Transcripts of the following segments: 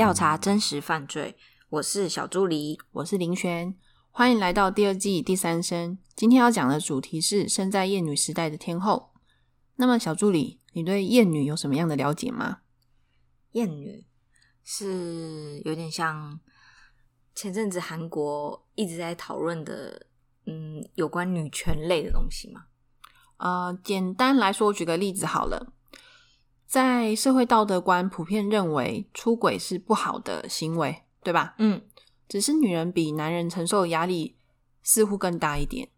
调查真实犯罪。我是小助理，我是林璇，欢迎来到第二季第三声。今天要讲的主题是生在艳女时代的天后。那么，小助理，你对艳女有什么样的了解吗？艳女是有点像前阵子韩国一直在讨论的，嗯，有关女权类的东西吗？呃，简单来说，举个例子好了。在社会道德观普遍认为，出轨是不好的行为，对吧？嗯，只是女人比男人承受的压力似乎更大一点。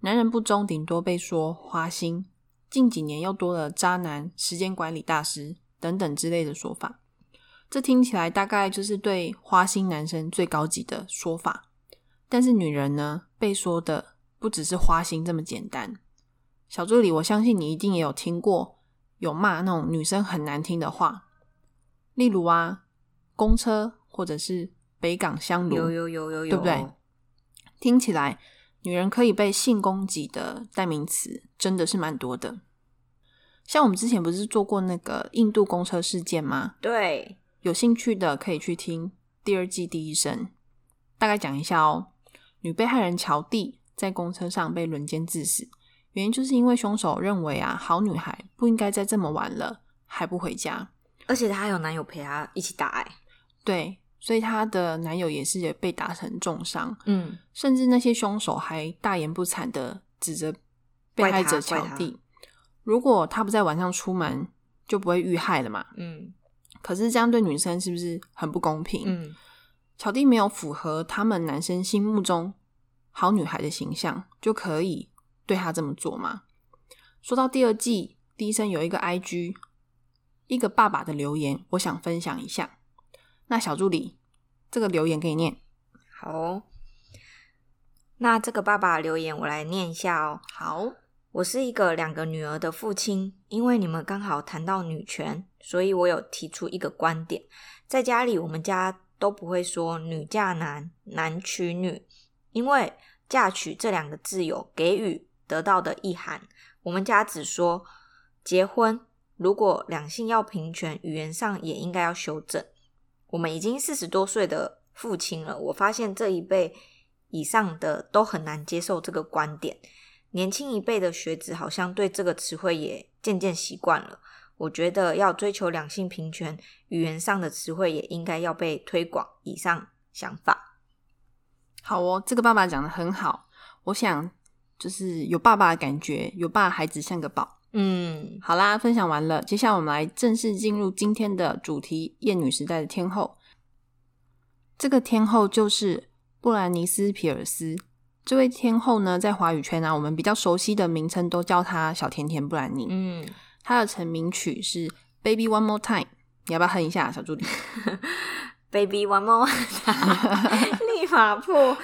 男人不忠，顶多被说花心；近几年又多了渣男、时间管理大师等等之类的说法。这听起来大概就是对花心男生最高级的说法。但是女人呢，被说的不只是花心这么简单。小助理，我相信你一定也有听过。有骂那种女生很难听的话，例如啊，公车或者是北港香炉，有有有有有，对不对？听起来，女人可以被性攻击的代名词真的是蛮多的。像我们之前不是做过那个印度公车事件吗？对，有兴趣的可以去听第二季第一声，大概讲一下哦。女被害人乔蒂在公车上被轮奸致死。原因就是因为凶手认为啊，好女孩不应该再这么晚了还不回家，而且她有男友陪她一起打，哎，对，所以她的男友也是被打成重伤，嗯，甚至那些凶手还大言不惭的指着被害者乔蒂，如果他不在晚上出门，就不会遇害了嘛，嗯，可是这样对女生是不是很不公平？嗯，乔蒂没有符合他们男生心目中好女孩的形象，就可以。对他这么做吗？说到第二季，第一声有一个 I G，一个爸爸的留言，我想分享一下。那小助理，这个留言给你念。好，那这个爸爸留言我来念一下哦。好，我是一个两个女儿的父亲，因为你们刚好谈到女权，所以我有提出一个观点。在家里，我们家都不会说女嫁男，男娶女，因为嫁娶这两个字有给予。得到的意涵，我们家只说结婚。如果两性要平权，语言上也应该要修正。我们已经四十多岁的父亲了，我发现这一辈以上的都很难接受这个观点。年轻一辈的学子好像对这个词汇也渐渐习惯了。我觉得要追求两性平权，语言上的词汇也应该要被推广。以上想法，好哦，这个爸爸讲的很好，我想。就是有爸爸的感觉，有爸孩子像个宝。嗯，好啦，分享完了，接下来我们来正式进入今天的主题——艳女时代的天后。这个天后就是布兰尼斯·皮尔斯。这位天后呢，在华语圈啊，我们比较熟悉的名称都叫她小甜甜布兰妮。嗯，她的成名曲是《Baby One More Time》，你要不要哼一下，小助理？Baby one more，立 马破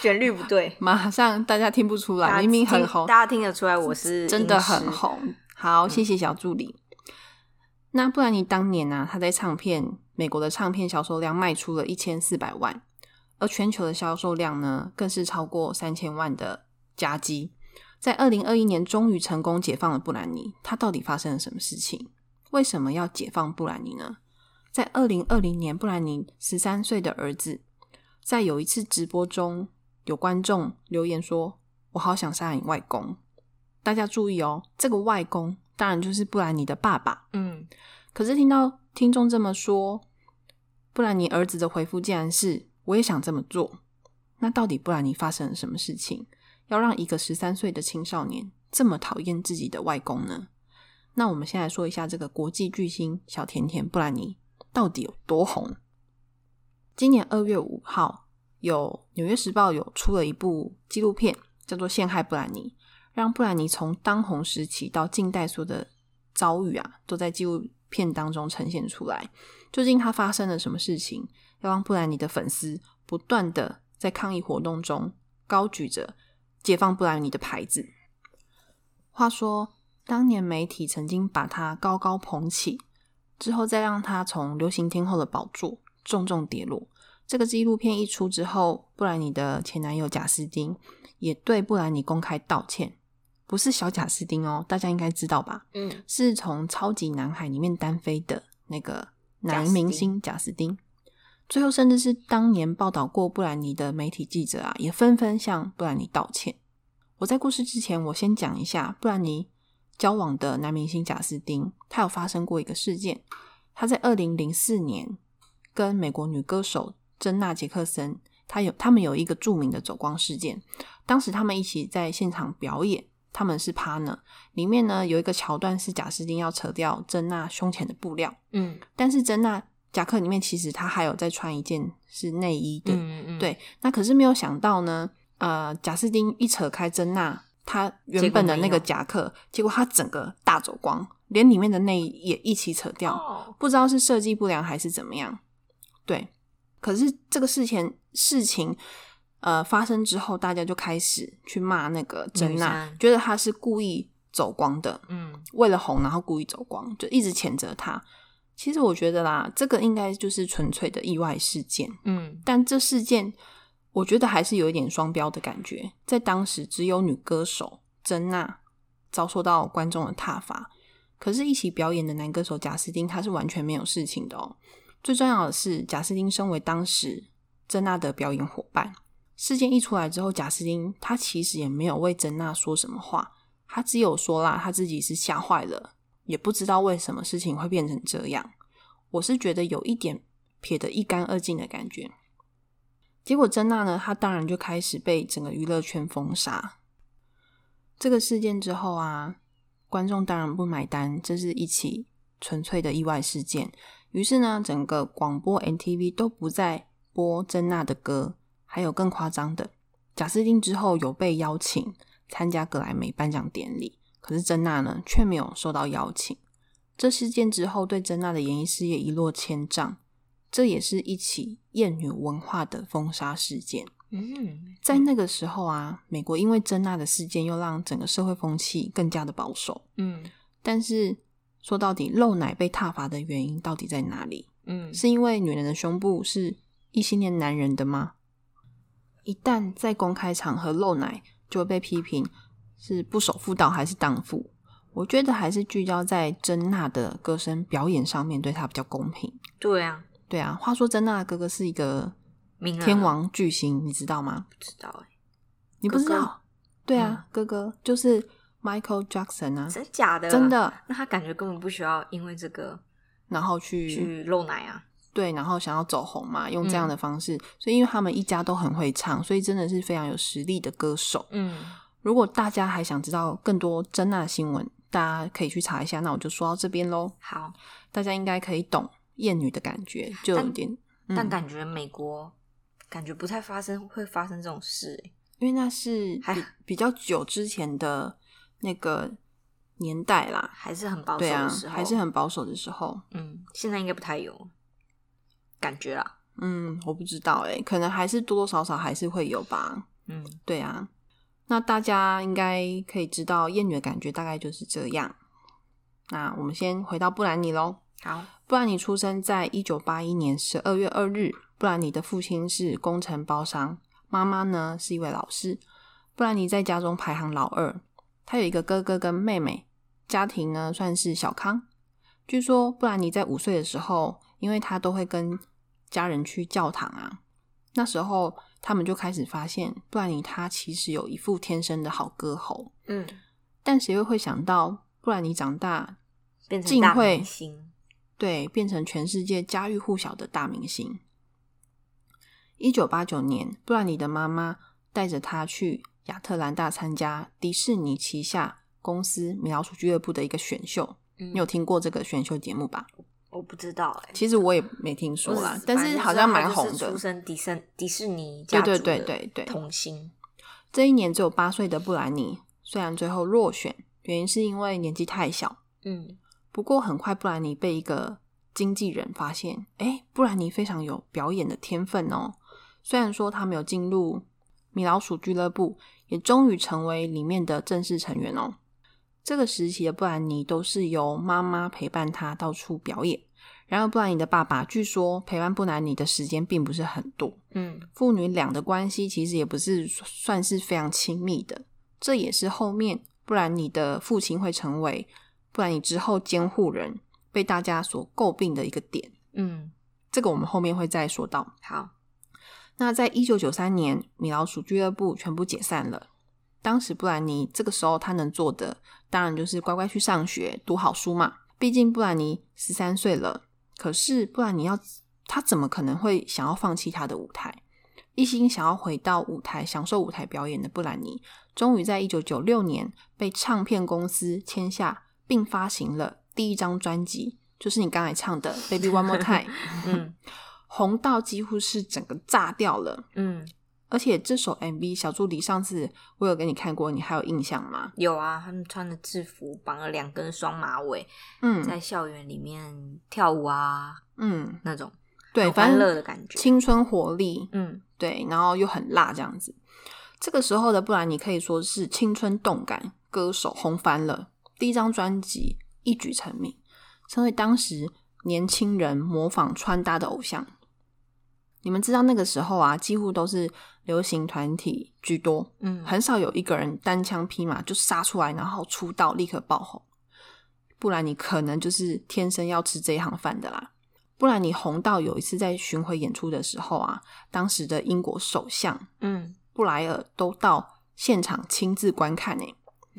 旋律不对，马上大家听不出来，明明很红，大家听得出来我是真的很红。好，谢谢小助理。那不然你当年呢？他在唱片美国的唱片销售量卖出了一千四百万，而全球的销售量呢，更是超过三千万的加基。在二零二一年，终于成功解放了布兰妮。他到底发生了什么事情？为什么要解放布兰妮呢？在二零二零年，布兰妮十三岁的儿子，在有一次直播中，有观众留言说：“我好想杀你外公。”大家注意哦，这个外公当然就是布兰妮的爸爸。嗯，可是听到听众这么说，布兰妮儿子的回复竟然是：“我也想这么做。”那到底布兰妮发生了什么事情，要让一个十三岁的青少年这么讨厌自己的外公呢？那我们先来说一下这个国际巨星小甜甜布兰妮。到底有多红？今年二月五号，有《纽约时报》有出了一部纪录片，叫做《陷害布兰妮》，让布兰妮从当红时期到近代所的遭遇啊，都在纪录片当中呈现出来。究竟他发生了什么事情，要让布兰妮的粉丝不断的在抗议活动中高举着“解放布兰妮”的牌子？话说，当年媒体曾经把他高高捧起。之后再让他从流行天后的宝座重重跌落。这个纪录片一出之后，布兰妮的前男友贾斯汀也对布兰妮公开道歉，不是小贾斯汀哦，大家应该知道吧？嗯，是从超级男孩里面单飞的那个男明星贾斯汀。最后，甚至是当年报道过布兰妮的媒体记者啊，也纷纷向布兰妮道歉。我在故事之前，我先讲一下布兰妮交往的男明星贾斯汀，他有发生过一个事件。他在二零零四年跟美国女歌手珍娜杰克森，他有他们有一个著名的走光事件。当时他们一起在现场表演，他们是 partner。里面呢有一个桥段是贾斯汀要扯掉珍娜胸前的布料，嗯但是珍娜夹克里面其实她还有在穿一件是内衣的，嗯嗯，对，那可是没有想到呢，呃，贾斯汀一扯开珍娜她原本的那个夹克，结果她整个大走光，连里面的内衣也一起扯掉，哦，不知道是设计不良还是怎么样。对，可是这个事情事情呃发生之后，大家就开始去骂那个珍娜觉得她是故意走光的，嗯为了红然后故意走光，就一直谴责她。其实我觉得啦，这个应该就是纯粹的意外事件。嗯但这事件我觉得还是有一点双标的感觉，在当时只有女歌手珍娜遭受到观众的挞伐，可是，一起表演的男歌手贾斯汀他是完全没有事情的哦。最重要的是，贾斯汀身为当时珍娜的表演伙伴，事件一出来之后，贾斯汀他其实也没有为珍娜说什么话，他只有说啦，他自己是吓坏了，也不知道为什么事情会变成这样。我是觉得有一点撇得一干二净的感觉。结果珍娜呢，她当然就开始被整个娱乐圈封杀。这个事件之后啊，观众当然不买单，这是一起纯粹的意外事件。于是呢，整个广播 NTV 都不再播珍娜的歌。还有更夸张的，贾斯汀之后有被邀请参加格莱美颁奖典礼，可是珍娜呢却没有受到邀请。这事件之后，对珍娜的演艺事业一落千丈。这也是一起艳女文化的封杀事件。嗯，在那个时候啊，美国因为珍娜的事件，又让整个社会风气更加的保守。嗯但是说到底，露奶被挞伐的原因到底在哪里？嗯是因为女人的胸部是异性恋男人的吗？一旦在公开场合露奶，就会被批评是不守妇道还是荡妇。我觉得还是聚焦在珍娜的歌声表演上面，对她比较公平。对啊，对啊，话说珍娜的哥哥是一个天王巨星，你知道吗？不知道哎，你不知道？哥哥对啊，哥哥就是 Michael Jackson 啊，真假的？真？的。那他感觉根本不需要因为这个然后去去露奶啊。对，然后想要走红嘛，用这嗯样的方式，所以因为他们一家都很会唱，所以真的是非常有实力的歌手。嗯如果大家还想知道更多真娜新闻，大家可以去查一下。那我就说到这边喽，好，大家应该可以懂艳女的感觉，就有但点，嗯但感觉美国感觉不太发生会发生这种事欸。因为那是还比比较久之前的那个年代啦，还是很保守对啊的时，候，还是很保守的时候。嗯，现在应该不太有感觉啦。嗯，我不知道诶，可能还是多多少少还是会有吧。嗯对啊，那大家应该可以知道艳女的感觉大概就是这样。那我们先回到布兰妮喽。好，布兰妮出生在一九八一年十二月二日。布兰妮的父亲是工程包商，妈妈呢是一位老师。布兰妮在家中排行老二，她有一个哥哥跟妹妹，家庭呢算是小康。据说布兰妮在五岁的时候，因为他都会跟家人去教堂啊，那时候他们就开始发现布兰妮她其实有一副天生的好歌喉，嗯，但谁又会想到布兰妮长大变成大竟会明星，对，变成全世界家喻户晓的大明星。一九八九年，布兰妮的妈妈带着她去亚特兰大参加迪士尼旗下公司米老鼠俱乐部的一个选秀。嗯你有听过这个选秀节目吧？我不知道哎、其实我也没听说啦，但是好像蛮红的出。生迪士迪士尼家对对族的对对对，童星，这一年只有八岁的布兰妮，虽然最后落选，原因是因为年纪太小。嗯不过很快，布兰妮被一个经纪人发现，哎，布兰妮非常有表演的天分哦。虽然说他没有进入米老鼠俱乐部，也终于成为里面的正式成员哦。这个时期的布兰妮都是由妈妈陪伴她到处表演。然而，布兰妮的爸爸据说陪伴布兰妮的时间并不是很多，嗯父女俩的关系其实也不是算是非常亲密的。这也是后面布兰妮的父亲会成为布兰妮之后监护人，被大家所诟病的一个点。嗯这个我们后面会再说到。好，那在一九九三年，米老鼠俱乐部全部解散了。当时布兰妮这个时候她能做的，当然就是乖乖去上学，读好书嘛。毕竟布兰妮十三岁了，可是布兰妮要她怎么可能会想要放弃她的舞台？一心想要回到舞台享受舞台表演的布兰妮，终于在一九九六年被唱片公司签下，并发行了第一张专辑，就是你刚才唱的《Baby One More Time》。嗯 红到几乎是整个炸掉了。嗯，而且这首 MV 小助理上次我有给你看过，你还有印象吗？有啊，他们穿的制服，绑了两根双马尾，嗯在校园里面跳舞啊，嗯，那种对，很欢乐的感觉。青春活力，嗯对，然后又很辣这样子。这个时候的不然你可以说是青春动感歌手，红翻了。第一张专辑一举成名，成为当时年轻人模仿穿搭的偶像。你们知道那个时候啊，几乎都是流行团体居多，嗯，很少有一个人单枪匹马就杀出来，然后出道立刻爆红。不然你可能就是天生要吃这一行饭的啦。不然你红到有一次在巡回演出的时候啊，当时的英国首相嗯布莱尔都到现场亲自观看呢。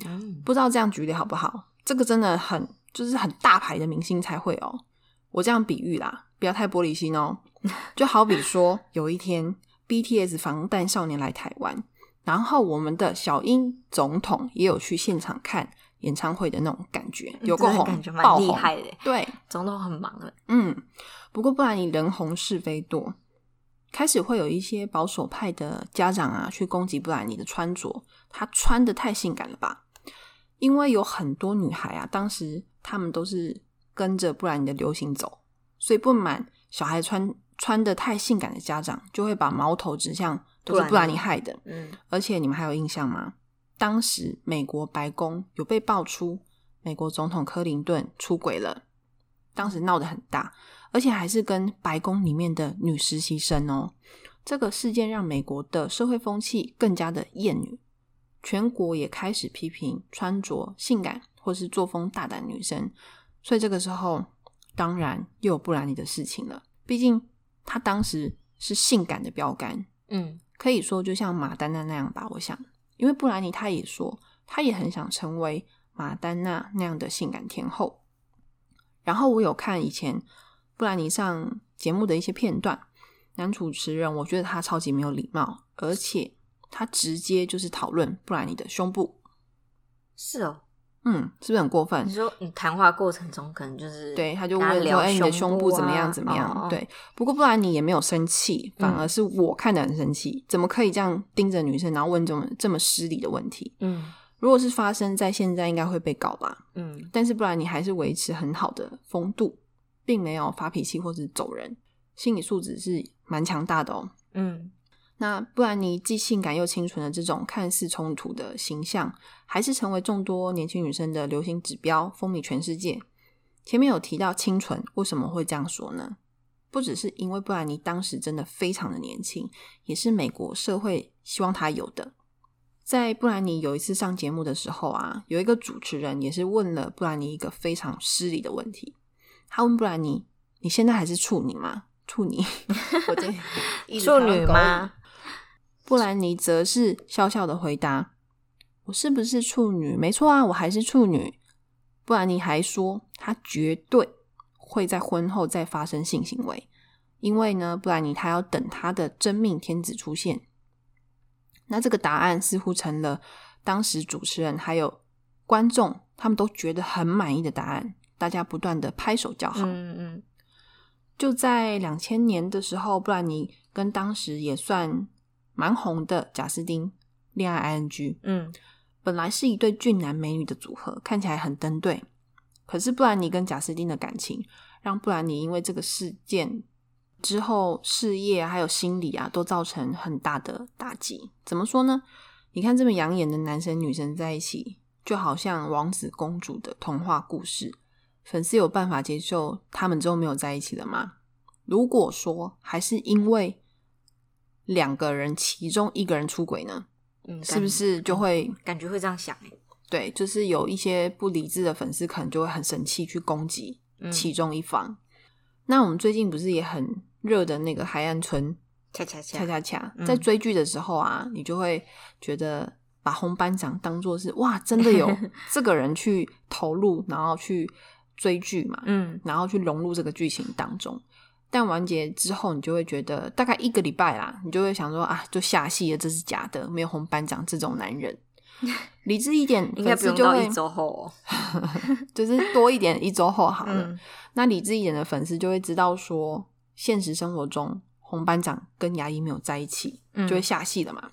嗯不知道这样举例好不好？这个真的很就是很大牌的明星才会哦。我这样比喻啦，不要太玻璃心哦。就好比说，有一天 BTS 防弹少年来台湾，然后我们的小英总统也有去现场看演唱会的那种感觉，有够真的红，感觉蛮爆红厉害的。对，总统很忙的。嗯，不过不然你人红是非多，开始会有一些保守派的家长啊去攻击布兰妮的穿着，她穿的太性感了吧？因为有很多女孩啊，当时她们都是跟着布兰妮的流行走，所以不满小孩穿穿的太性感的家长就会把矛头指向都是布兰妮害的。嗯而且你们还有印象吗？当时美国白宫有被爆出美国总统克林顿出轨了，当时闹得很大，而且还是跟白宫里面的女实习生哦。这个事件让美国的社会风气更加的厌女，全国也开始批评穿着性感或是作风大胆女生。所以这个时候，当然又有布兰妮的事情了。毕竟她当时是性感的标杆，嗯可以说就像马丹娜那样吧，我想，因为布兰妮她也说，她也很想成为马丹娜那样的性感天后。然后我有看以前布兰妮上节目的一些片段，男主持人我觉得他超级没有礼貌，而且他直接就是讨论布兰妮的胸部，是哦。嗯，是不是很过分你？说你谈话过程中可能就是对，他就跟问说：“聊哎、你的胸部部怎么样？啊怎么样？”对，不过不然你也没有生气，反而是我看得很生气，怎么可以这样盯着女生，然后问这么这么失礼的问题？嗯如果是发生在现在，应该会被告吧。嗯但是不然你还是维持很好的风度，并没有发脾气或是走人，心理素质是蛮强大的哦。嗯那布兰妮既性感又清纯的这种看似冲突的形象，还是成为众多年轻女生的流行指标，风靡全世界。前面有提到清纯，为什么会这样说呢？不只是因为布兰妮当时真的非常的年轻，也是美国社会希望她有的。在布兰妮有一次上节目的时候啊，有一个主持人也是问了布兰妮一个非常失礼的问题。他问布兰妮：“你现在还是处女吗？”处女，我这处女吗？布兰妮则是笑笑的回答：“我是不是处女？没错啊，我还是处女。”布兰妮还说，她绝对会在婚后再发生性行为，因为呢，布兰妮她要等她的真命天子出现。那这个答案似乎成了当时主持人还有观众他们都觉得很满意的答案，大家不断的拍手叫好。嗯嗯就在两千年的时候，布兰妮跟当时也算蛮红的贾斯汀恋爱 ING，嗯本来是一对俊男美女的组合，看起来很登对。可是布兰妮跟贾斯汀的感情，让布兰妮因为这个事件之后，事业啊还有心理啊，都造成很大的打击。怎么说呢？你看这么养眼的男生女生在一起，就好像王子公主的童话故事。粉丝有办法接受他们之后没有在一起了吗？如果说还是因为两个人其中一个人出轨呢，嗯，是不是就会感觉会这样想？哎，对？就是有一些不理智的粉丝可能就会很生气去攻击嗯其中一方。那我们最近不是也很热的那个海岸村恰恰恰恰恰在追剧的时候啊，你就会觉得把红班长当做是哇，真的有 这个人去投入，然后去追剧嘛，嗯然后去融入这个剧情当中。但完结之后，你就会觉得大概一个礼拜啦，你就会想说啊，就下戏了，这是假的，没有红班长这种男人。理智一点，应该不用到一周后哦。就是多一点，一周后好了。嗯那理智一点的粉丝就会知道说，现实生活中红班长跟牙医没有在一起，嗯就会下戏了嘛。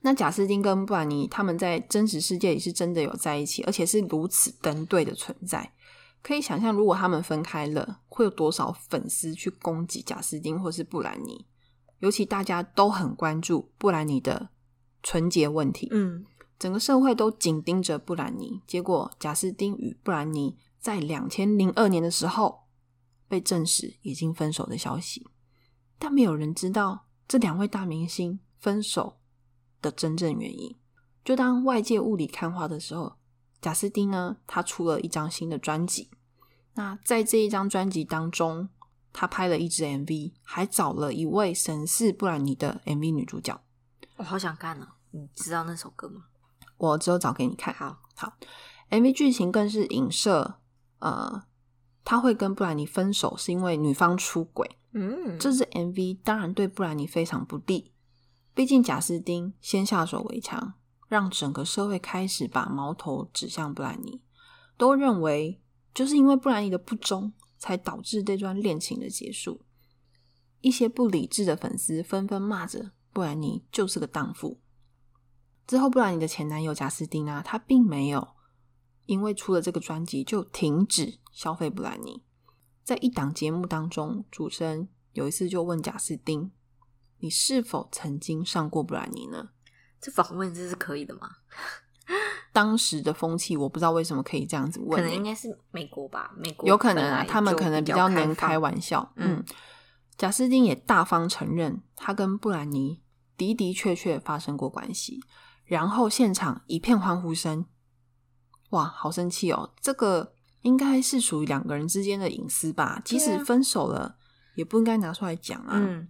那贾斯汀跟布兰妮他们在真实世界里是真的有在一起，而且是如此登对的存在。可以想象，如果他们分开了，会有多少粉丝去攻击贾斯汀或是布兰妮？尤其大家都很关注布兰妮的纯洁问题，嗯整个社会都紧盯着布兰妮。结果，贾斯汀与布兰妮在两千零二年的时候被证实已经分手的消息，但没有人知道这两位大明星分手的真正原因。就当外界雾里看花的时候，贾斯汀呢，他出了一张新的专辑。那在这一张专辑当中，他拍了一支 MV，还找了一位神似布兰妮的 MV 女主角。我好想看啊。你知道那首歌吗？我之后找给你看。好，MV 剧情更是影射，呃，他会跟布兰妮分手是因为女方出轨。嗯，这支 MV 当然对布兰妮非常不利，毕竟贾斯汀先下手为强，让整个社会开始把矛头指向布兰妮，都认为就是因为布兰妮的不忠，才导致这段恋情的结束。一些不理智的粉丝纷纷骂着布兰妮就是个荡妇。之后，布兰妮的前男友贾斯汀啊，他并没有因为出了这个专辑就停止消费布兰妮。在一档节目当中，主持人有一次就问贾斯汀：“你是否曾经上过布兰妮呢这访问这是可以的吗？？” 当时的风气，我不知道为什么可以这样子问、可能欸应该是美国吧，美国有可能啊，他们可能比较较能开玩笑。嗯嗯，贾斯汀也大方承认，他跟布兰妮的的确确发生过关系，然后现场一片欢呼声。哇，好生气哦！这个应该是属于两个人之间的隐私吧？即使分手了，也不应该拿出来讲啊。嗯，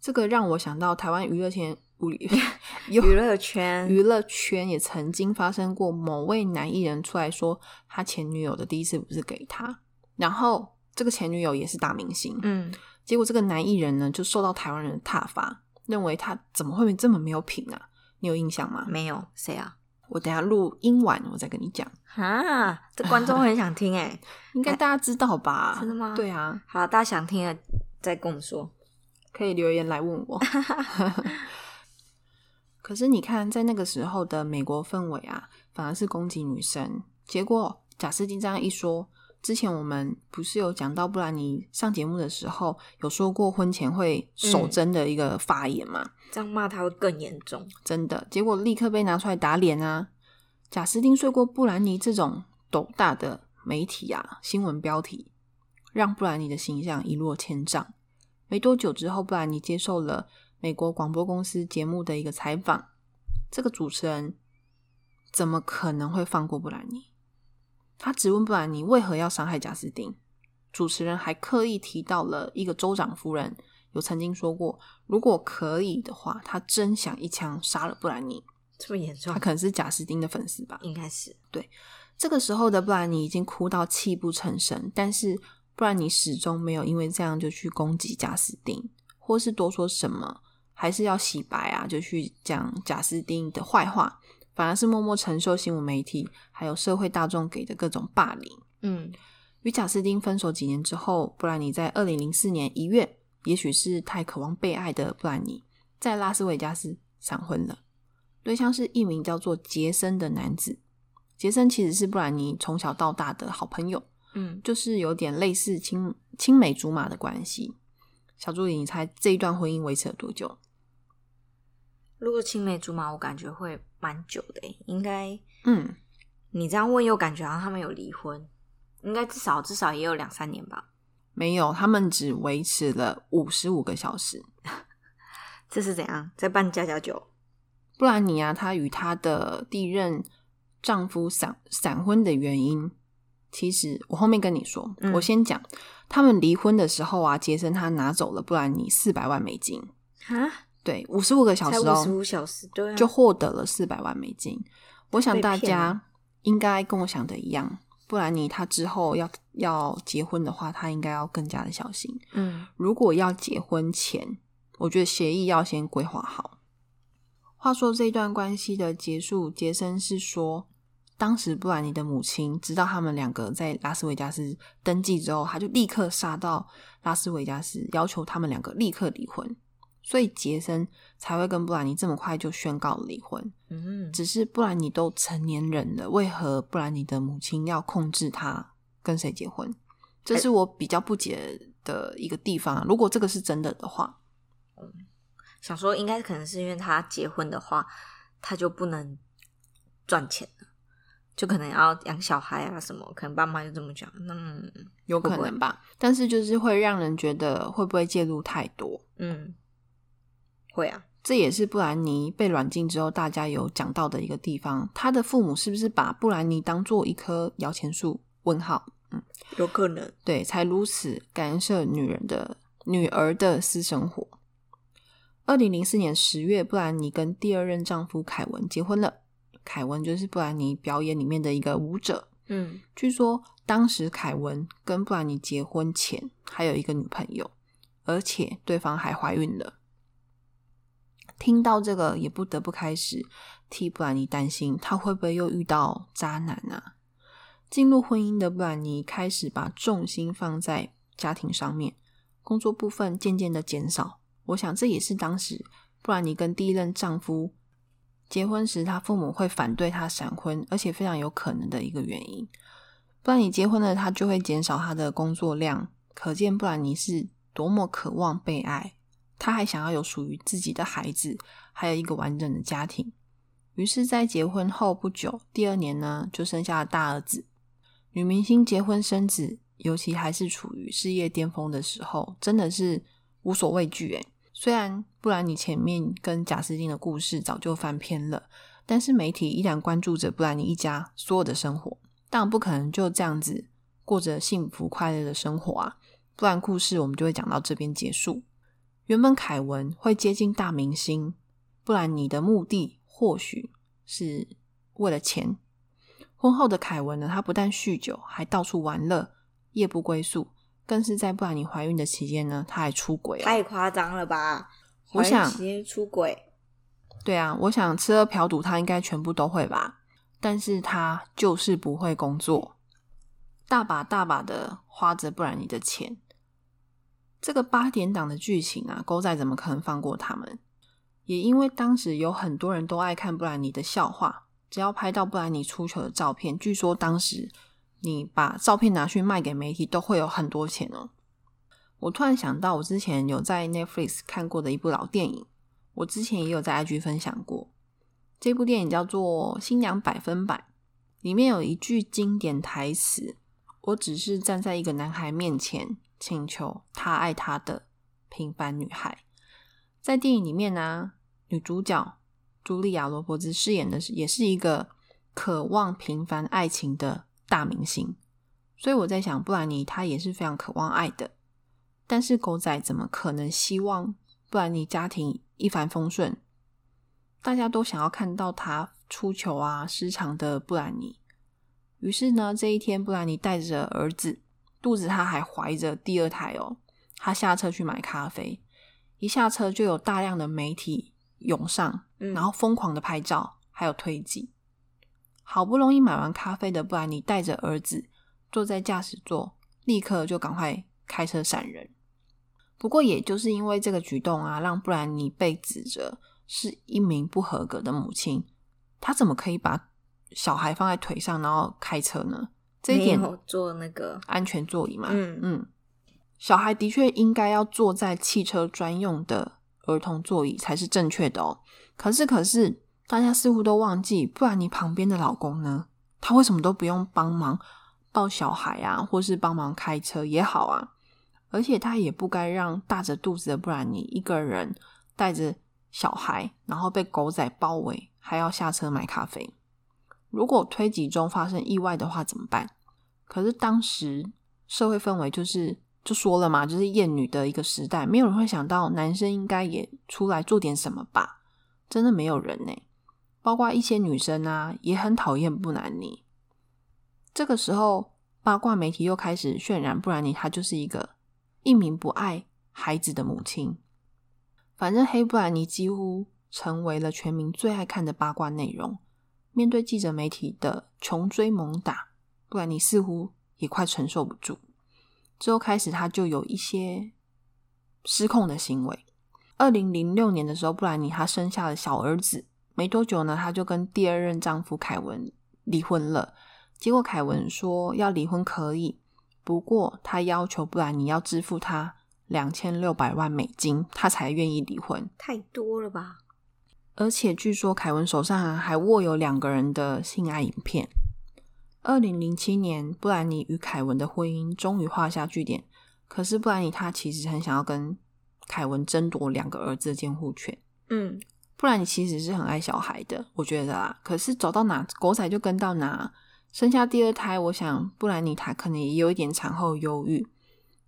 这个让我想到台湾娱乐圈，娱乐圈娱乐圈也曾经发生过某位男艺人出来说，他前女友的第一次不是给他，然后这个前女友也是大明星，嗯结果这个男艺人呢就受到台湾人的挞伐，认为他怎么会这么没有品啊？你有印象吗？没有谁啊？我等一下录音完我再跟你讲，啊，这观众很想听哎。应该大家知道吧？真的吗对啊，好，大家想听了再跟我们说。可以留言来问我。可是你看，在那个时候的美国氛围啊，反而是攻击女生。结果贾斯汀这样一说，之前我们不是有讲到布兰妮上节目的时候有说过婚前会守贞的一个发言嘛？这样骂他会更严重。真的，结果立刻被拿出来打脸啊！贾斯汀睡过布兰妮这种斗大的媒体啊，新闻标题让布兰妮的形象一落千丈。没多久之后，布兰妮接受了美国广播公司节目的一个采访，这个主持人怎么可能会放过布兰妮？他质问布兰妮为何要伤害贾斯汀。主持人还刻意提到了一个州长夫人有曾经说过，如果可以的话，他真想一枪杀了布兰妮。这么严重他？可能是贾斯汀的粉丝吧。应该是对这个时候的布兰妮已经哭到泣不成声，但是布兰妮始终没有因为这样就去攻击贾斯汀，或是多说什么，还是要洗白啊，就去讲贾斯汀的坏话，反而是默默承受新闻媒体还有社会大众给的各种霸凌。嗯与贾斯汀分手几年之后，布兰妮在二零零四年一月，也许是太渴望被爱的布兰妮，在拉斯维加斯闪婚了。对象是一名叫做杰森的男子。杰森其实是布兰妮从小到大的好朋友，嗯，就是有点类似青青梅竹马的关系。小助理，你猜这一段婚姻维持了多久？如果青梅竹马，我感觉会蛮久的诶。应该嗯，你这样问，又感觉好像他们有离婚，应该至少至少也有两三年吧。没有，他们只维持了五十五个小时。这是怎样在办家家酒？布兰妮啊，她与她的第一任丈夫闪闪婚的原因，其实我后面跟你说，嗯我先讲，他们离婚的时候啊，杰森他拿走了布兰妮四百万美金，啊，对，五十五个小时哦，五十五小时，对啊，就获得了四百万美金。我想大家应该跟我想的一样，布兰妮她之后要要结婚的话，她应该要更加的小心。嗯如果要结婚前，我觉得协议要先规划好。话说这段关系的结束，杰森是说，当时布兰妮的母亲知道他们两个在拉斯维加斯登记之后，他就立刻杀到拉斯维加斯，要求他们两个立刻离婚。所以杰森才会跟布兰妮这么快就宣告离婚。嗯，只是布兰妮都成年人了，为何布兰妮的母亲要控制他跟谁结婚？这是我比较不解的一个地方啊。如果这个是真的的话，想说应该可能是因为他结婚的话，他就不能赚钱了，就可能要养小孩啊什么，可能爸妈就这么讲。嗯有可能吧。但是就是会让人觉得会不会介入太多？嗯，会啊，这也是布兰妮被软禁之后，大家有讲到的一个地方。她的父母是不是把布兰妮当做一棵摇钱树？问号。嗯有可能。对，才如此干涉女人的女儿的私生活。二零零四年十月，布兰妮跟第二任丈夫凯文结婚了。凯文就是布兰妮表演里面的一个舞者。嗯据说当时凯文跟布兰妮结婚前还有一个女朋友，而且对方还怀孕了。听到这个，也不得不开始替布兰妮担心，她会不会又遇到渣男啊？进入婚姻的布兰妮开始把重心放在家庭上面，工作部分渐渐的减少。我想这也是当时布兰妮跟第一任丈夫结婚时，她父母会反对她闪婚，而且非常有可能的一个原因。布兰妮结婚了，她就会减少她的工作量，可见布兰妮是多么渴望被爱。她还想要有属于自己的孩子，还有一个完整的家庭。于是，在结婚后不久，第二年呢，就生下了大儿子。女明星结婚生子，尤其还是处于事业巅峰的时候，真的是无所畏惧。诶，虽然布兰妮前面跟贾斯汀的故事早就翻篇了，但是媒体依然关注着布兰妮一家所有的生活。当然不可能就这样子过着幸福快乐的生活啊，不然故事我们就会讲到这边结束。原本凯文会接近大明星，不然你的目的或许是为了钱。婚后的凯文呢，他不但酗酒，还到处玩乐，夜不归宿，更是在不然你怀孕的期间呢，他还出轨了。太夸张了吧！我想出轨，对啊，我想吃喝嫖赌他应该全部都会吧，但是他就是不会工作，大把大把的花着不然你的钱。这个八点档的剧情啊，狗仔怎么可能放过他们？也因为当时有很多人都爱看布兰妮的笑话，只要拍到布兰妮出糗的照片，据说当时你把照片拿去卖给媒体，都会有很多钱哦。我突然想到，我之前有在 Netflix 看过的一部老电影，我之前也有在 IG 分享过。这部电影叫做《新娘百分百》，里面有一句经典台词：“我只是站在一个男孩面前，请求他爱他的平凡女孩。”在电影里面呢、女主角茱莉亚·罗伯兹饰演的是也是一个渴望平凡爱情的大明星，所以我在想，布兰妮她也是非常渴望爱的。但是狗仔怎么可能希望布兰妮家庭一帆风顺？大家都想要看到她出糗啊、失常的布兰妮。于是呢，这一天，布兰妮带着儿子，肚子她还怀着第二胎哦。她下车去买咖啡，一下车就有大量的媒体涌上，嗯然后疯狂的拍照，还有推挤。好不容易买完咖啡的布兰妮带着儿子坐在驾驶座，立刻就赶快开车闪人。不过，也就是因为这个举动啊，让布兰妮被指责是一名不合格的母亲。她怎么可以把小孩放在腿上，然后开车呢？这一点做那个，安全座椅嘛，嗯嗯，小孩的确应该要坐在汽车专用的儿童座椅才是正确的哦。可是，可是大家似乎都忘记，不然你旁边的老公呢？他为什么都不用帮忙抱小孩啊，或是帮忙开车也好啊？而且他也不该让大着肚子的布兰妮一个人带着小孩，然后被狗仔包围，还要下车买咖啡。如果推挤中发生意外的话怎么办？可是当时社会氛围就是就说了嘛，就是厌女的一个时代，没有人会想到男生应该也出来做点什么吧？真的没有人呢、包括一些女生啊，也很讨厌布兰妮。这个时候，八卦媒体又开始渲染布兰妮，她就是一个一名不爱孩子的母亲。反正黑布兰妮几乎成为了全民最爱看的八卦内容。面对记者媒体的穷追猛打，布兰妮似乎也快承受不住。之后开始，她就有一些失控的行为。二零零六年的时候，布兰妮她生下了小儿子，没多久呢，她就跟第二任丈夫凯文离婚了。结果凯文说要离婚可以，不过他要求布兰妮要支付他两千六百万美金，他才愿意离婚。太多了吧？而且据说凯文手上还握有两个人的性爱影片。二零零七年，布兰妮与凯文的婚姻终于画下句点。可是布兰妮她其实很想要跟凯文争夺两个儿子的监护权。嗯，布兰妮其实是很爱小孩的，我觉得啦。可是走到哪狗仔就跟到哪。生下第二胎，我想布兰妮她可能也有一点产后忧郁，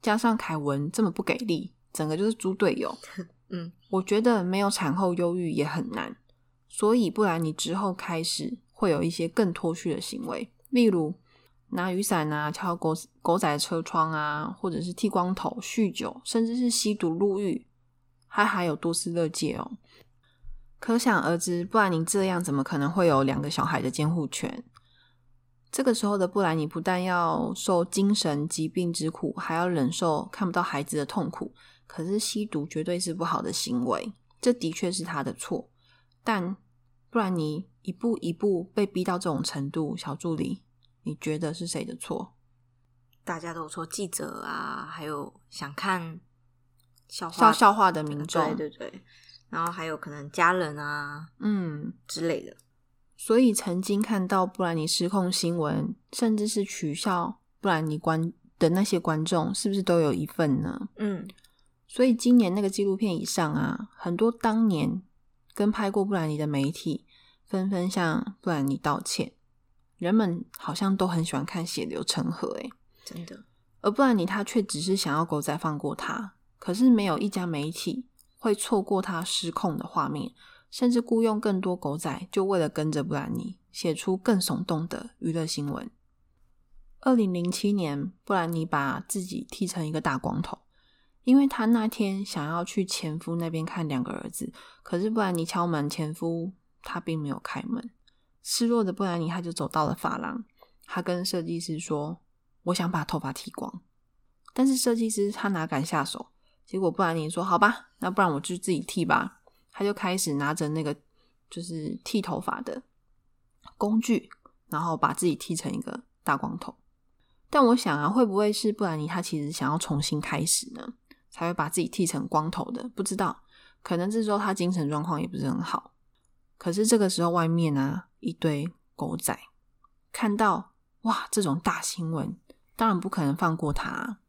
加上凯文这么不给力，整个就是猪队友。嗯，我觉得没有产后忧郁也很难，所以布兰妮之后开始会有一些更脱序的行为，例如拿雨伞啊、敲狗狗仔车窗啊，或者是剃光头、酗酒，甚至是吸毒入狱，还还有多斯勒戒哦。可想而知，布兰妮这样怎么可能会有两个小孩的监护权？这个时候的布兰妮不但要受精神疾病之苦，还要忍受看不到孩子的痛苦。可是吸毒绝对是不好的行为，这的确是他的错。但不然你一步一步被逼到这种程度，小助理，你觉得是谁的错？大家都说记者啊，还有想看笑话笑笑话的民众，对对对，然后还有可能家人啊嗯。之类的。所以曾经看到布兰妮失控新闻，甚至是取笑布兰妮观的那些观众，是不是都有一份呢？嗯，所以今年那个纪录片以上啊，很多当年跟拍过布兰妮的媒体纷纷向布兰妮道歉。人们好像都很喜欢看血流成河，诶真的，而布兰妮她却只是想要狗仔放过她，可是没有一家媒体会错过她失控的画面，甚至雇佣更多狗仔，就为了跟着布兰妮写出更耸动的娱乐新闻。二零零七年，布兰妮把自己剃成一个大光头，因为她那天想要去前夫那边看两个儿子，可是布兰妮敲门，前夫他并没有开门。失落的布兰妮，她就走到了发廊，她跟设计师说：“我想把头发剃光。”但是设计师他哪敢下手？结果布兰妮说：“好吧，那不然我就自己剃吧。”他就开始拿着那个就是剃头发的工具，然后把自己剃成一个大光头。但我想啊，会不会是布兰妮她其实想要重新开始呢，才会把自己剃成光头的？不知道，可能这时候他精神状况也不是很好。可是这个时候外面啊，一堆狗仔看到哇这种大新闻，当然不可能放过他啊。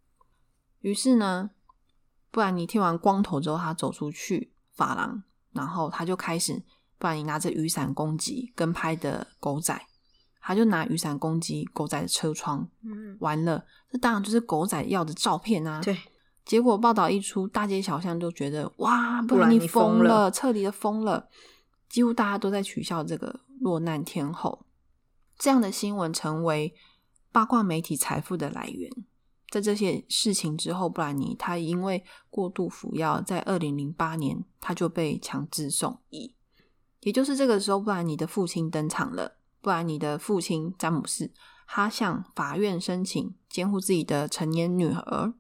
于是呢，不然你剃完光头之后，他走出去发廊，然后他就开始，不然你拿着雨伞攻击跟拍的狗仔，他就拿雨伞攻击狗仔的车窗。嗯，完了，这当然就是狗仔要的照片啊。对，结果报道一出，大街小巷都觉得哇，布布兰兰妮妮疯了疯了，彻底的疯了。几乎大家都在取笑这个落难天后。这样的新闻成为八卦媒体财富的来源。在这些事情之后，布兰妮她因为过度服药，在二零零八年她就被强制送医。也就是这个时候，布兰妮的父亲登场了。布兰妮的父亲詹姆斯，他向法院申请监护自己的成年女儿。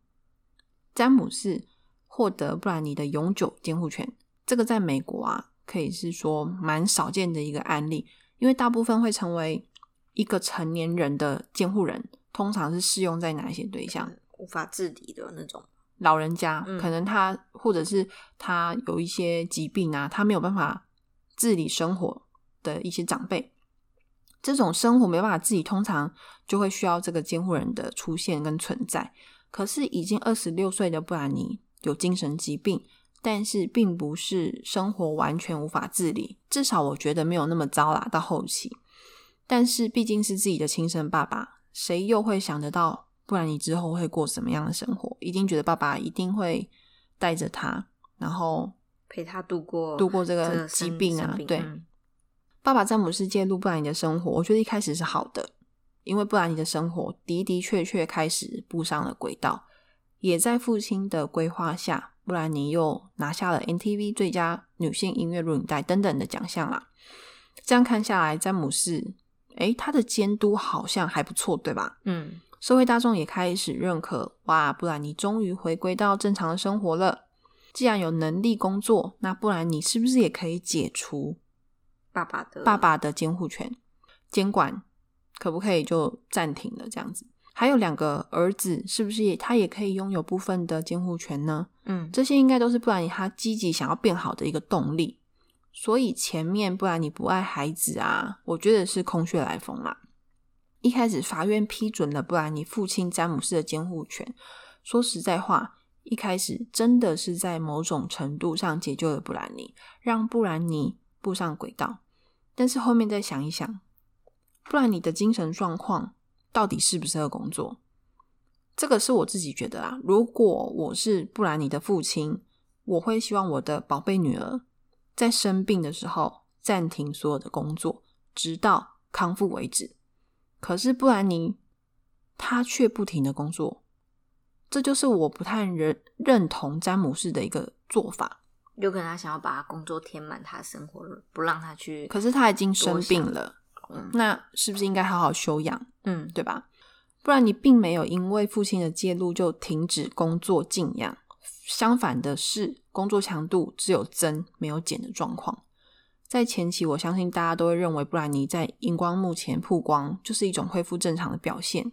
詹姆斯获得布兰妮的永久监护权。这个在美国啊，可以是说蛮少见的一个案例，因为大部分会成为一个成年人的监护人，通常是适用在哪一些对象？无法自理的那种。老人家，嗯可能他或者是他有一些疾病啊，他没有办法自理生活的一些长辈，这种生活没办法自己，通常就会需要这个监护人的出现跟存在。可是已经二十六岁的布兰妮有精神疾病，但是并不是生活完全无法自理，至少我觉得没有那么糟啦。到后期，但是毕竟是自己的亲生爸爸，谁又会想得到，布兰妮之后会过什么样的生活？一定觉得爸爸一定会带着他，然后陪他度过度过这个疾病啊。病对，嗯爸爸詹姆斯介入布兰妮的生活，我觉得一开始是好的，因为布兰妮的生活的的确确开始步上了轨道，也在父亲的规划下，布兰妮又拿下了 NTV 最佳女性音乐录影带等等的奖项啦。这样看下来，詹姆士，诶，他的监督好像还不错，对吧？嗯，社会大众也开始认可，哇，布兰妮终于回归到正常的生活了。既然有能力工作，那不然你是不是也可以解除爸爸的爸爸的监护权、监管，可不可以就暂停了这样子？还有两个儿子，是不是也他也可以拥有部分的监护权呢？嗯这些应该都是布兰妮他积极想要变好的一个动力。所以前面布兰妮不爱孩子啊，我觉得是空穴来风啦。一开始法院批准了布兰妮父亲詹姆斯的监护权，说实在话，一开始真的是在某种程度上解救了布兰妮，让布兰妮步上轨道。但是后面再想一想，布兰妮的精神状况到底适不适合工作？这个是我自己觉得啦。如果我是布兰妮的父亲，我会希望我的宝贝女儿在生病的时候暂停所有的工作，直到康复为止。可是布兰妮她却不停的工作，这就是我不太认认同詹姆士的一个做法。有可能他想要把他工作填满他的生活，不让他去。可是他已经生病了，嗯那是不是应该好好休养？嗯，对吧？不然你并没有因为父亲的介入就停止工作静养，相反的是，工作强度只有增没有减的状况。在前期，我相信大家都会认为布兰妮在荧光幕前曝光就是一种恢复正常的表现，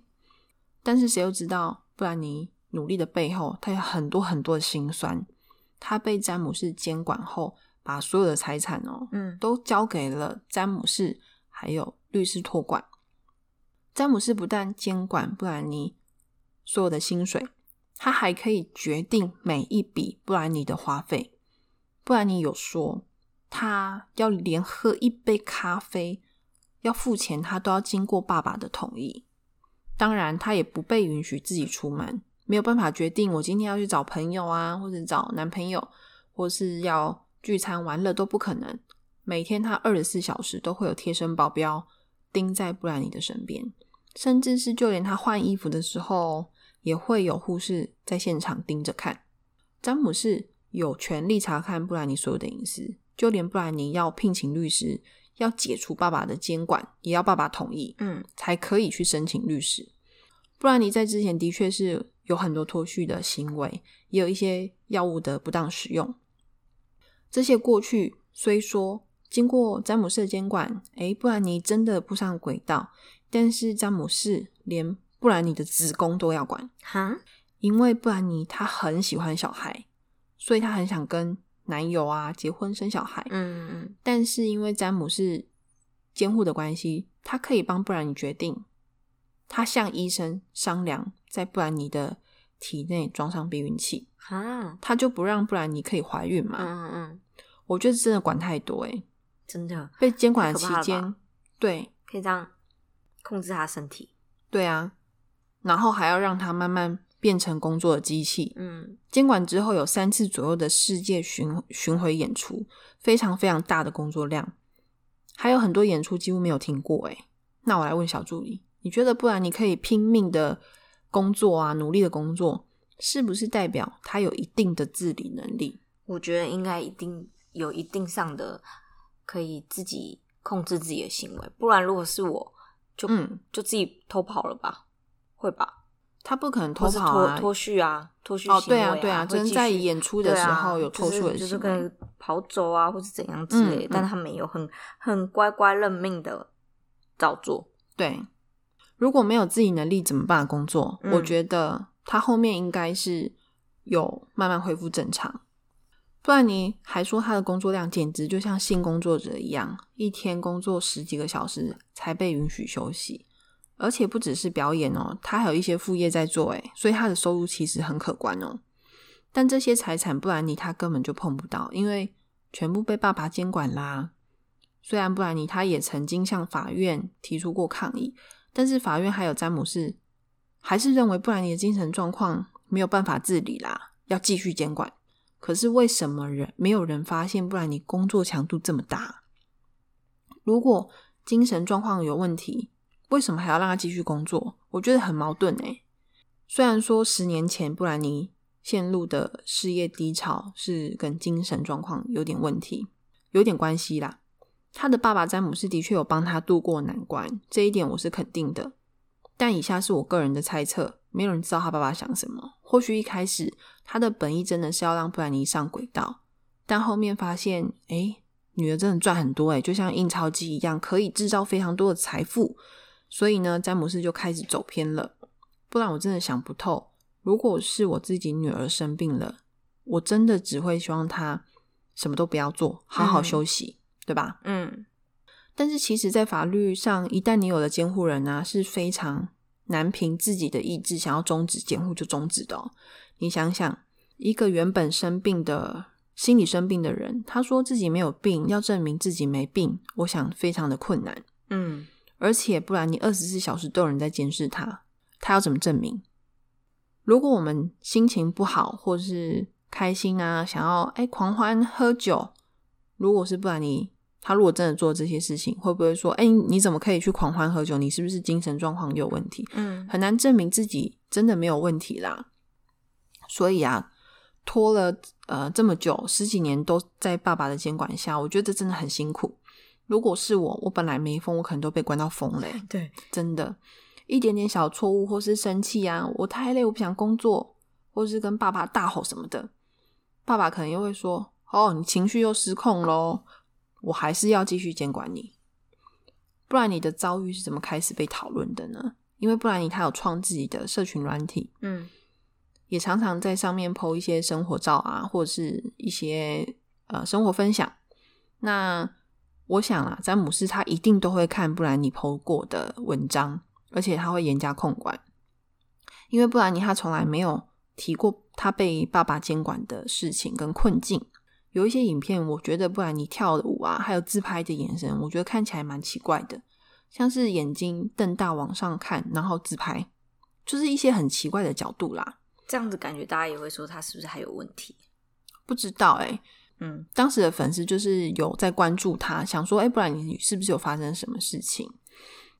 但是谁又知道布兰妮努力的背后，她有很多很多的辛酸。她被詹姆士监管后，把所有的财产哦，嗯都交给了詹姆士还有律师托管。詹姆斯不但监管布兰妮所有的薪水，他还可以决定每一笔布兰妮的花费。布兰妮有说，他要连喝一杯咖啡要付钱，他都要经过爸爸的同意。当然，他也不被允许自己出门，没有办法决定我今天要去找朋友啊，或者找男朋友，或是要聚餐玩乐都不可能。每天他二十四小时都会有贴身保镖盯在布兰妮的身边，甚至是就连他换衣服的时候，也会有护士在现场盯着看。詹姆士有权利查看布兰妮所有的隐私，就连布兰妮要聘请律师，要解除爸爸的监管，也要爸爸同意，嗯才可以去申请律师。布兰妮在之前的确是有很多脱序的行为，也有一些药物的不当使用。这些过去虽说经过詹姆斯的监管，诶，布兰妮真的步上轨道，但是詹姆斯连布兰妮的子宫都要管，哈，因为布兰妮她很喜欢小孩，所以她很想跟男友啊结婚生小孩。嗯嗯但是因为詹姆斯监护的关系，他可以帮布兰妮决定，他向医生商量，在布兰妮的体内装上避孕器，啊，他就不让布兰妮可以怀孕嘛。嗯嗯嗯，我觉得真的管太多诶、真的被监管的期间，对可以这样控制他身体。对啊，然后还要让他慢慢变成工作的机器。嗯监管之后有三次左右的世界巡巡回演出，非常非常大的工作量，还有很多演出几乎没有停过。诶，那我来问小助理，你觉得不然你可以拼命的工作啊，努力的工作，是不是代表他有一定的自理能力？我觉得应该一定有一定上的可以自己控制自己的行为，不然如果是我，就、嗯，就自己偷跑了吧，会吧？他不可能偷跑啊，脱脱序啊，脱序哦，行为对啊，对啊，在演出的时候有脱就是出的行为，就是可以跑走啊，或是怎样之类的，嗯但他没有很很乖乖认命的照做。对，如果没有自己能力怎么办工作？嗯我觉得他后面应该是有慢慢恢复正常。布兰妮还说他的工作量简直就像性工作者一样，一天工作十几个小时才被允许休息，而且不只是表演哦，他还有一些副业在做，诶，所以他的收入其实很可观哦。但这些财产，布兰妮他根本就碰不到，因为全部被爸爸监管啦。虽然布兰妮她也曾经向法院提出过抗议，但是法院还有詹姆斯还是认为布兰妮的精神状况没有办法自理啦，要继续监管。可是为什么人没有人发现布兰妮工作强度这么大？如果精神状况有问题，为什么还要让他继续工作？我觉得很矛盾诶。虽然说十年前布兰妮陷入的事业低潮是跟精神状况有点问题，有点关系啦。他的爸爸詹姆斯的确有帮他度过难关，这一点我是肯定的。但以下是我个人的猜测，没有人知道他爸爸想什么。或许一开始他的本意真的是要让布兰妮上轨道，但后面发现，哎，女儿真的赚很多，哎，就像印钞机一样，可以制造非常多的财富。所以呢，詹姆斯就开始走偏了。不然我真的想不透，如果是我自己女儿生病了，我真的只会希望她什么都不要做，好好休息。对吧？嗯，但是其实，在法律上，一旦你有了监护人呢，是非常难凭自己的意志想要终止监护就终止的。哦。你想想，一个原本生病的心理生病的人，他说自己没有病，要证明自己没病，我想非常的困难。嗯，而且不然，你二十四小时都有人在监视他，他要怎么证明？如果我们心情不好，或是开心啊，想要哎狂欢喝酒。如果是布兰妮，他如果真的做这些事情，会不会说：“哎，你怎么可以去狂欢喝酒？你是不是精神状况有问题？”嗯，很难证明自己真的没有问题啦。所以啊，拖了呃这么久，十几年都在爸爸的监管下，我觉得真的很辛苦。如果是我，我本来没疯，我可能都被关到疯了。对，真的，一点点小错误或是生气啊，我太累，我不想工作，或是跟爸爸大吼什么的，爸爸可能又会说。哦，你情绪又失控喽！我还是要继续监管你，不然你的遭遇是怎么开始被讨论的呢？因为不然你他有创自己的社群软体，嗯，也常常在上面 PO 一些生活照啊，或者是一些呃生活分享。那我想啊，詹姆斯他一定都会看不然你 PO 过的文章，而且他会严加控管，因为不然你他从来没有提过他被爸爸监管的事情跟困境。有一些影片，我觉得不然你跳的舞啊，还有自拍的眼神，我觉得看起来蛮奇怪的，像是眼睛瞪大往上看，然后自拍，就是一些很奇怪的角度啦。这样子感觉大家也会说他是不是还有问题？不知道哎，嗯，当时的粉丝就是有在关注他，想说，哎，不然你是不是有发生什么事情？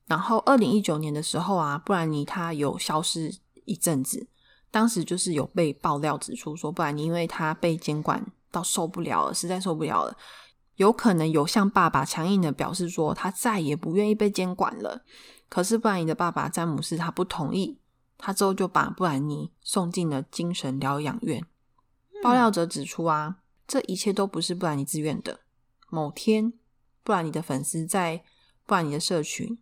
然后二零一九年的时候啊，不然你他有消失一阵子，当时就是有被爆料指出说，不然你因为他被监管。到受不了了，实在受不了了，有可能有向爸爸强硬的表示说，他再也不愿意被监管了。可是布兰妮的爸爸詹姆斯他不同意，他之后就把布兰妮送进了精神疗养院。爆料者指出啊，这一切都不是布兰妮自愿的。某天，布兰妮的粉丝在布兰妮的社群，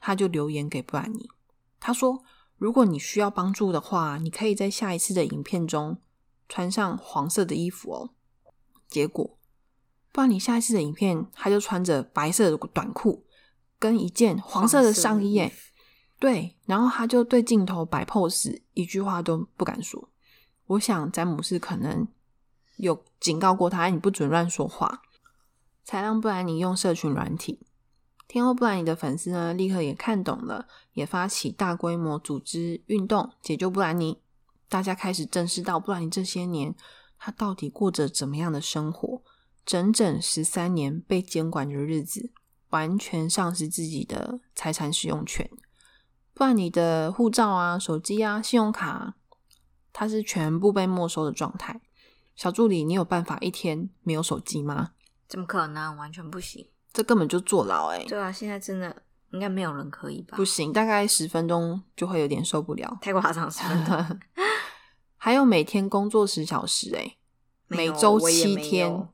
他就留言给布兰妮，他说：“如果你需要帮助的话，你可以在下一次的影片中。”穿上黄色的衣服哦，结果，不然你下一次的影片，他就穿着白色的短裤跟一件黄色的上衣，诶。对，然后他就对镜头摆 pose，一句话都不敢说。我想詹姆斯可能有警告过他，你不准乱说话，才让布兰妮用社群软体。天后布兰妮的粉丝呢，立刻也看懂了，也发起大规模组织运动，解救布兰妮。大家开始正视到布兰妮这些年，他到底过着怎么样的生活？整整十三年被监管的日子，完全丧失自己的财产使用权。不然你的护照啊、手机啊、信用卡，它是全部被没收的状态。小助理，你有办法一天没有手机吗？怎么可能？完全不行！这根本就坐牢哎！对啊，现在真的应该没有人可以吧？不行，大概十分钟就会有点受不了，太夸张，十分钟。还有每天工作十小时，哎，每周七天，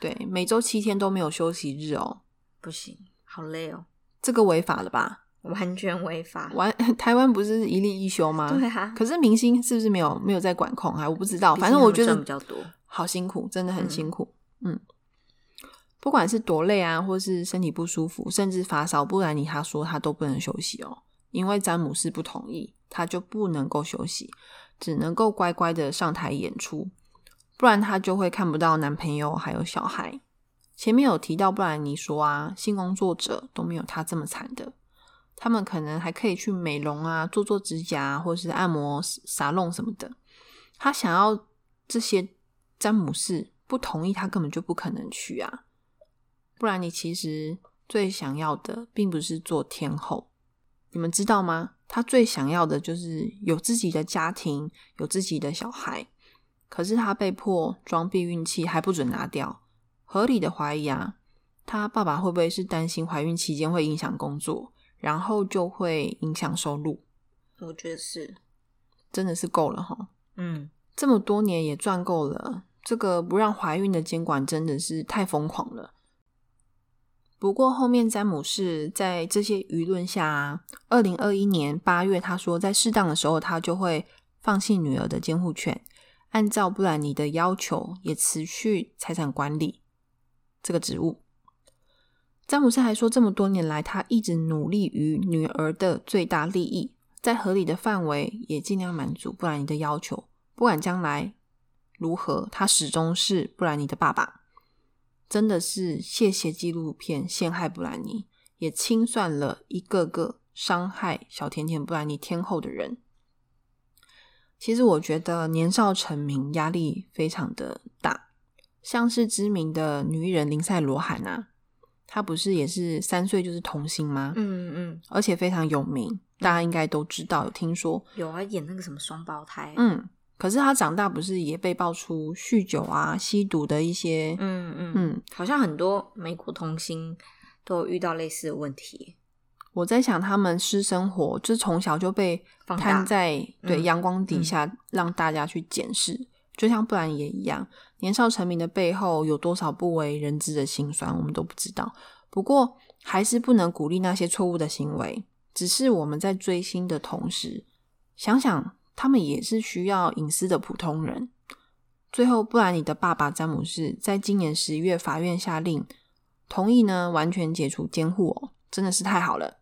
对，每周七天都没有休息日哦，不行，好累哦，这个违法了吧？完全违法，完 台湾不是一例一休吗？对啊，可是明星是不是没有没有在管控啊？我不知道，反正我觉得比较多，好辛苦，真的很辛苦，嗯，不管是多累啊，或是身体不舒服，甚至发烧，不然你他说他都不能休息哦，因为詹姆斯不同意，他就不能够休息。只能够乖乖的上台演出，不然他就会看不到男朋友还有小孩。前面有提到，不然你说啊，性工作者都没有他这么惨的。他们可能还可以去美容啊，做做指甲，或是按摩沙龙什么的。他想要这些，詹姆士不同意，他根本就不可能去啊。不然，你其实最想要的并不是做天后，你们知道吗？他最想要的就是有自己的家庭，有自己的小孩。可是他被迫装避孕器，还不准拿掉。合理的怀疑啊，他爸爸会不会是担心怀孕期间会影响工作？然后就会影响收入，我觉得是，真的是够了哈。嗯，这么多年也赚够了，这个不让怀孕的监管真的是太疯狂了。不过后面詹姆士在这些舆论下，二零二一年八月，他说在适当的时候，他就会放弃女儿的监护权，按照布兰妮的要求，也辞去财产管理这个职务。詹姆斯还说，这么多年来，他一直努力于女儿的最大利益，在合理的范围也尽量满足布兰妮的要求。不管将来如何，他始终是布兰妮的爸爸。真的是谢谢纪录片陷害布兰妮，也清算了一个个伤害小甜甜布兰妮天后的人。其实我觉得年少成名压力非常的大，像是知名的女艺人林赛罗韩啊。她不是也是三岁就是童星吗？嗯嗯，而且非常有名，大家应该都知道，有听说有啊，演那个什么双胞胎。嗯，可是他长大不是也被爆出酗酒啊、吸毒的一些，嗯嗯嗯，好像很多美国童星都有遇到类似的问题。我在想，他们私生活就是从小就被摊在对阳光底下，让大家去检视。就像布兰也一样，年少成名的背后有多少不为人知的辛酸，我们都不知道。不过，还是不能鼓励那些错误的行为。只是我们在追星的同时，想想他们也是需要隐私的普通人。最后，布兰妮的爸爸詹姆士在今年十一月法院下令同意呢，完全解除监护哦，真的是太好了。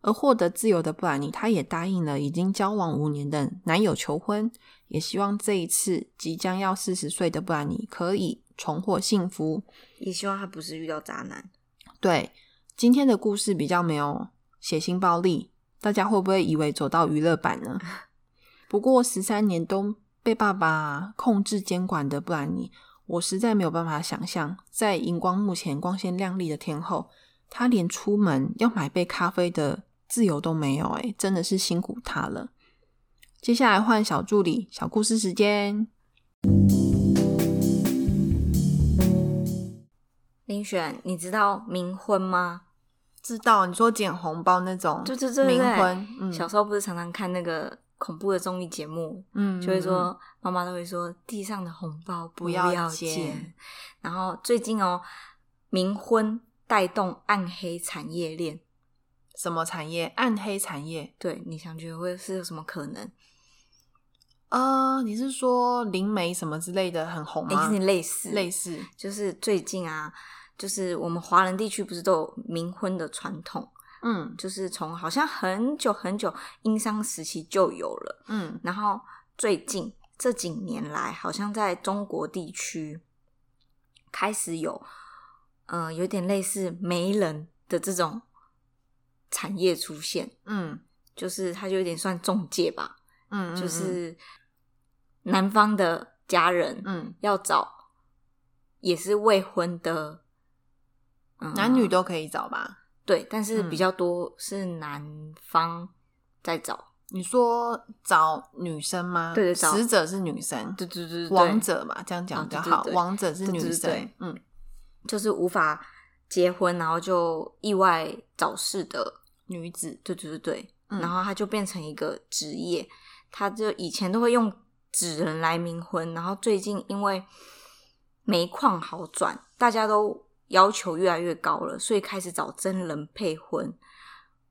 而获得自由的布兰妮，她也答应了已经交往五年的男友求婚。也希望这一次即将要四十岁的布兰妮可以重获幸福，也希望他不是遇到渣男。对，今天的故事比较没有血腥暴力，大家会不会以为走到娱乐版呢？不过十三年都被爸爸控制监管的布兰妮，我实在没有办法想象，在荧光幕前光鲜亮丽的天后，她连出门要买杯咖啡的自由都没有。哎，真的是辛苦她了。接下来换小助理，小故事时间。林选，你知道冥婚吗？知道，你说捡红包那种，对对对冥婚。嗯，小时候不是常常看那个恐怖的综艺节目，嗯，就会说妈妈都会说地上的红包不要捡。然后最近哦，冥婚带动暗黑产业链，什么产业？暗黑产业？对，你想觉得会是有什么可能？呃，你是说灵媒什么之类的很红吗？类似，类似，就是最近啊，就是我们华人地区不是都有冥婚的传统？嗯，就是从好像很久很久殷商时期就有了，嗯，然后最近这几年来，好像在中国地区开始有，呃，有点类似媒人的这种产业出现，嗯，就是它就有点算中介吧，嗯，就是。男方的家人，嗯，要找也是未婚的，男女都可以找吧？对，但是比较多是男方在找。你说找女生吗？对对，死者是女生，对对对，王者嘛，这样讲比较好。王者是女生，嗯，就是无法结婚，然后就意外早逝的女子，对对对对，然后她就变成一个职业，她就以前都会用。纸人来冥婚，然后最近因为煤矿好转，大家都要求越来越高了，所以开始找真人配婚，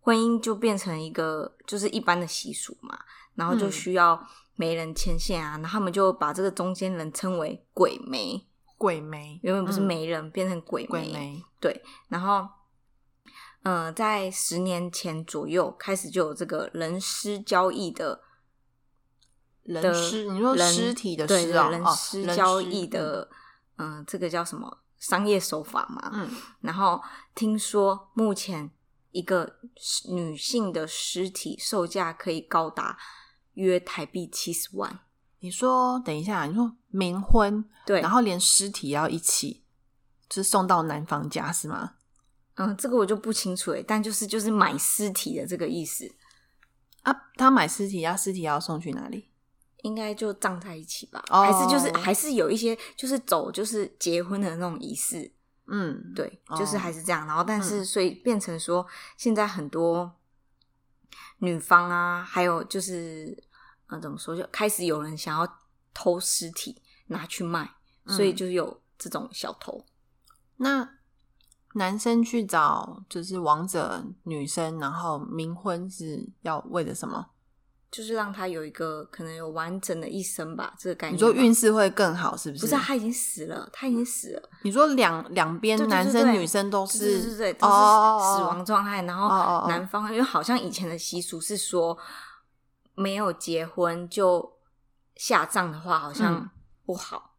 婚姻就变成一个就是一般的习俗嘛，然后就需要媒人牵线啊，然后他们就把这个中间人称为鬼媒，鬼媒原本不是媒人，变成鬼媒，对，然后嗯，在十年前左右开始就有这个人尸交易的。人尸，你说尸体的尸啊？人尸交易的，嗯，这个叫什么商业手法嘛？嗯，然后听说目前一个女性的尸体售价可以高达约台币七十万。你说，等一下，你说冥婚，对，然后连尸体也要一起，就是送到男方家是吗？嗯，这个我就不清楚诶，但就是就是买尸体的这个意思啊。他买尸体，要尸体要送去哪里？应该就葬在一起吧？哦还是就是还是有一些就是走就是结婚的那种仪式？嗯，对，哦就是还是这样。然后，但是所以变成说，现在很多女方啊，还有就是呃，怎么说，就开始有人想要偷尸体拿去卖，所以嗯就是有这种小偷。那男生去找就是王者女生，然后冥婚是要为了什么？就是让他有一个可能有完整的一生吧，这个概念。你说运势会更好，是不是？不是他已经死了，他已经死了，你说两两边男生女生都对是对对对，都是死亡状态。然后男方因为好像以前的习俗是说，没有结婚就下葬的话，好像嗯不好，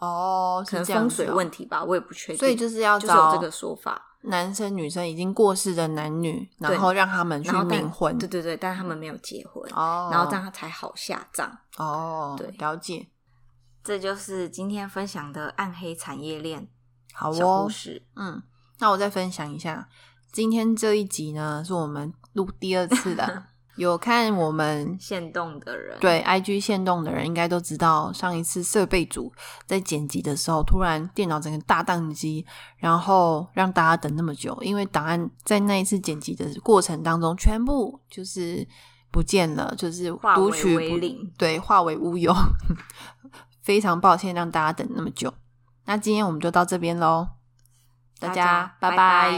哦，可能风水问题吧，我也不确定。所以就是要就是有找这个说法，男生女生已经过世的男女，然后让他们去然后但冥婚，对对对，但是他们没有结婚，哦，然后这样才好下葬。哦，对了解，这就是今天分享的暗黑产业链好哦故，事。嗯，那我再分享一下，今天这一集呢是我们录第二次的，有看我们限动的人，对 IG 线动的人应该都知道，上一次设备组在剪辑的时候，突然电脑整个大宕机，然后让大家等那么久，因为档案在那一次剪辑的过程当中全部就是不见了，就是化为读取不为零对，化为乌有，非常抱歉让大家等那么久。那今天我们就到这边喽，大大家家拜拜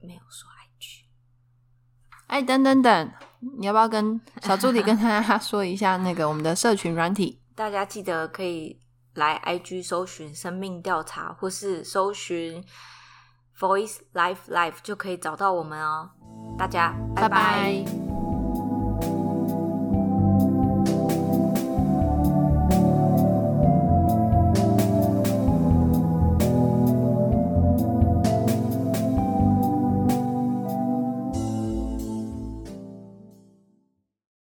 没有说。哎，等等等，你要不要跟小助理跟大家 说一下那个我们的社群软体？大家记得可以来 IG 搜寻生命调查，或是搜寻 Voice Life Life 就可以找到我们哦。大家拜拜拜拜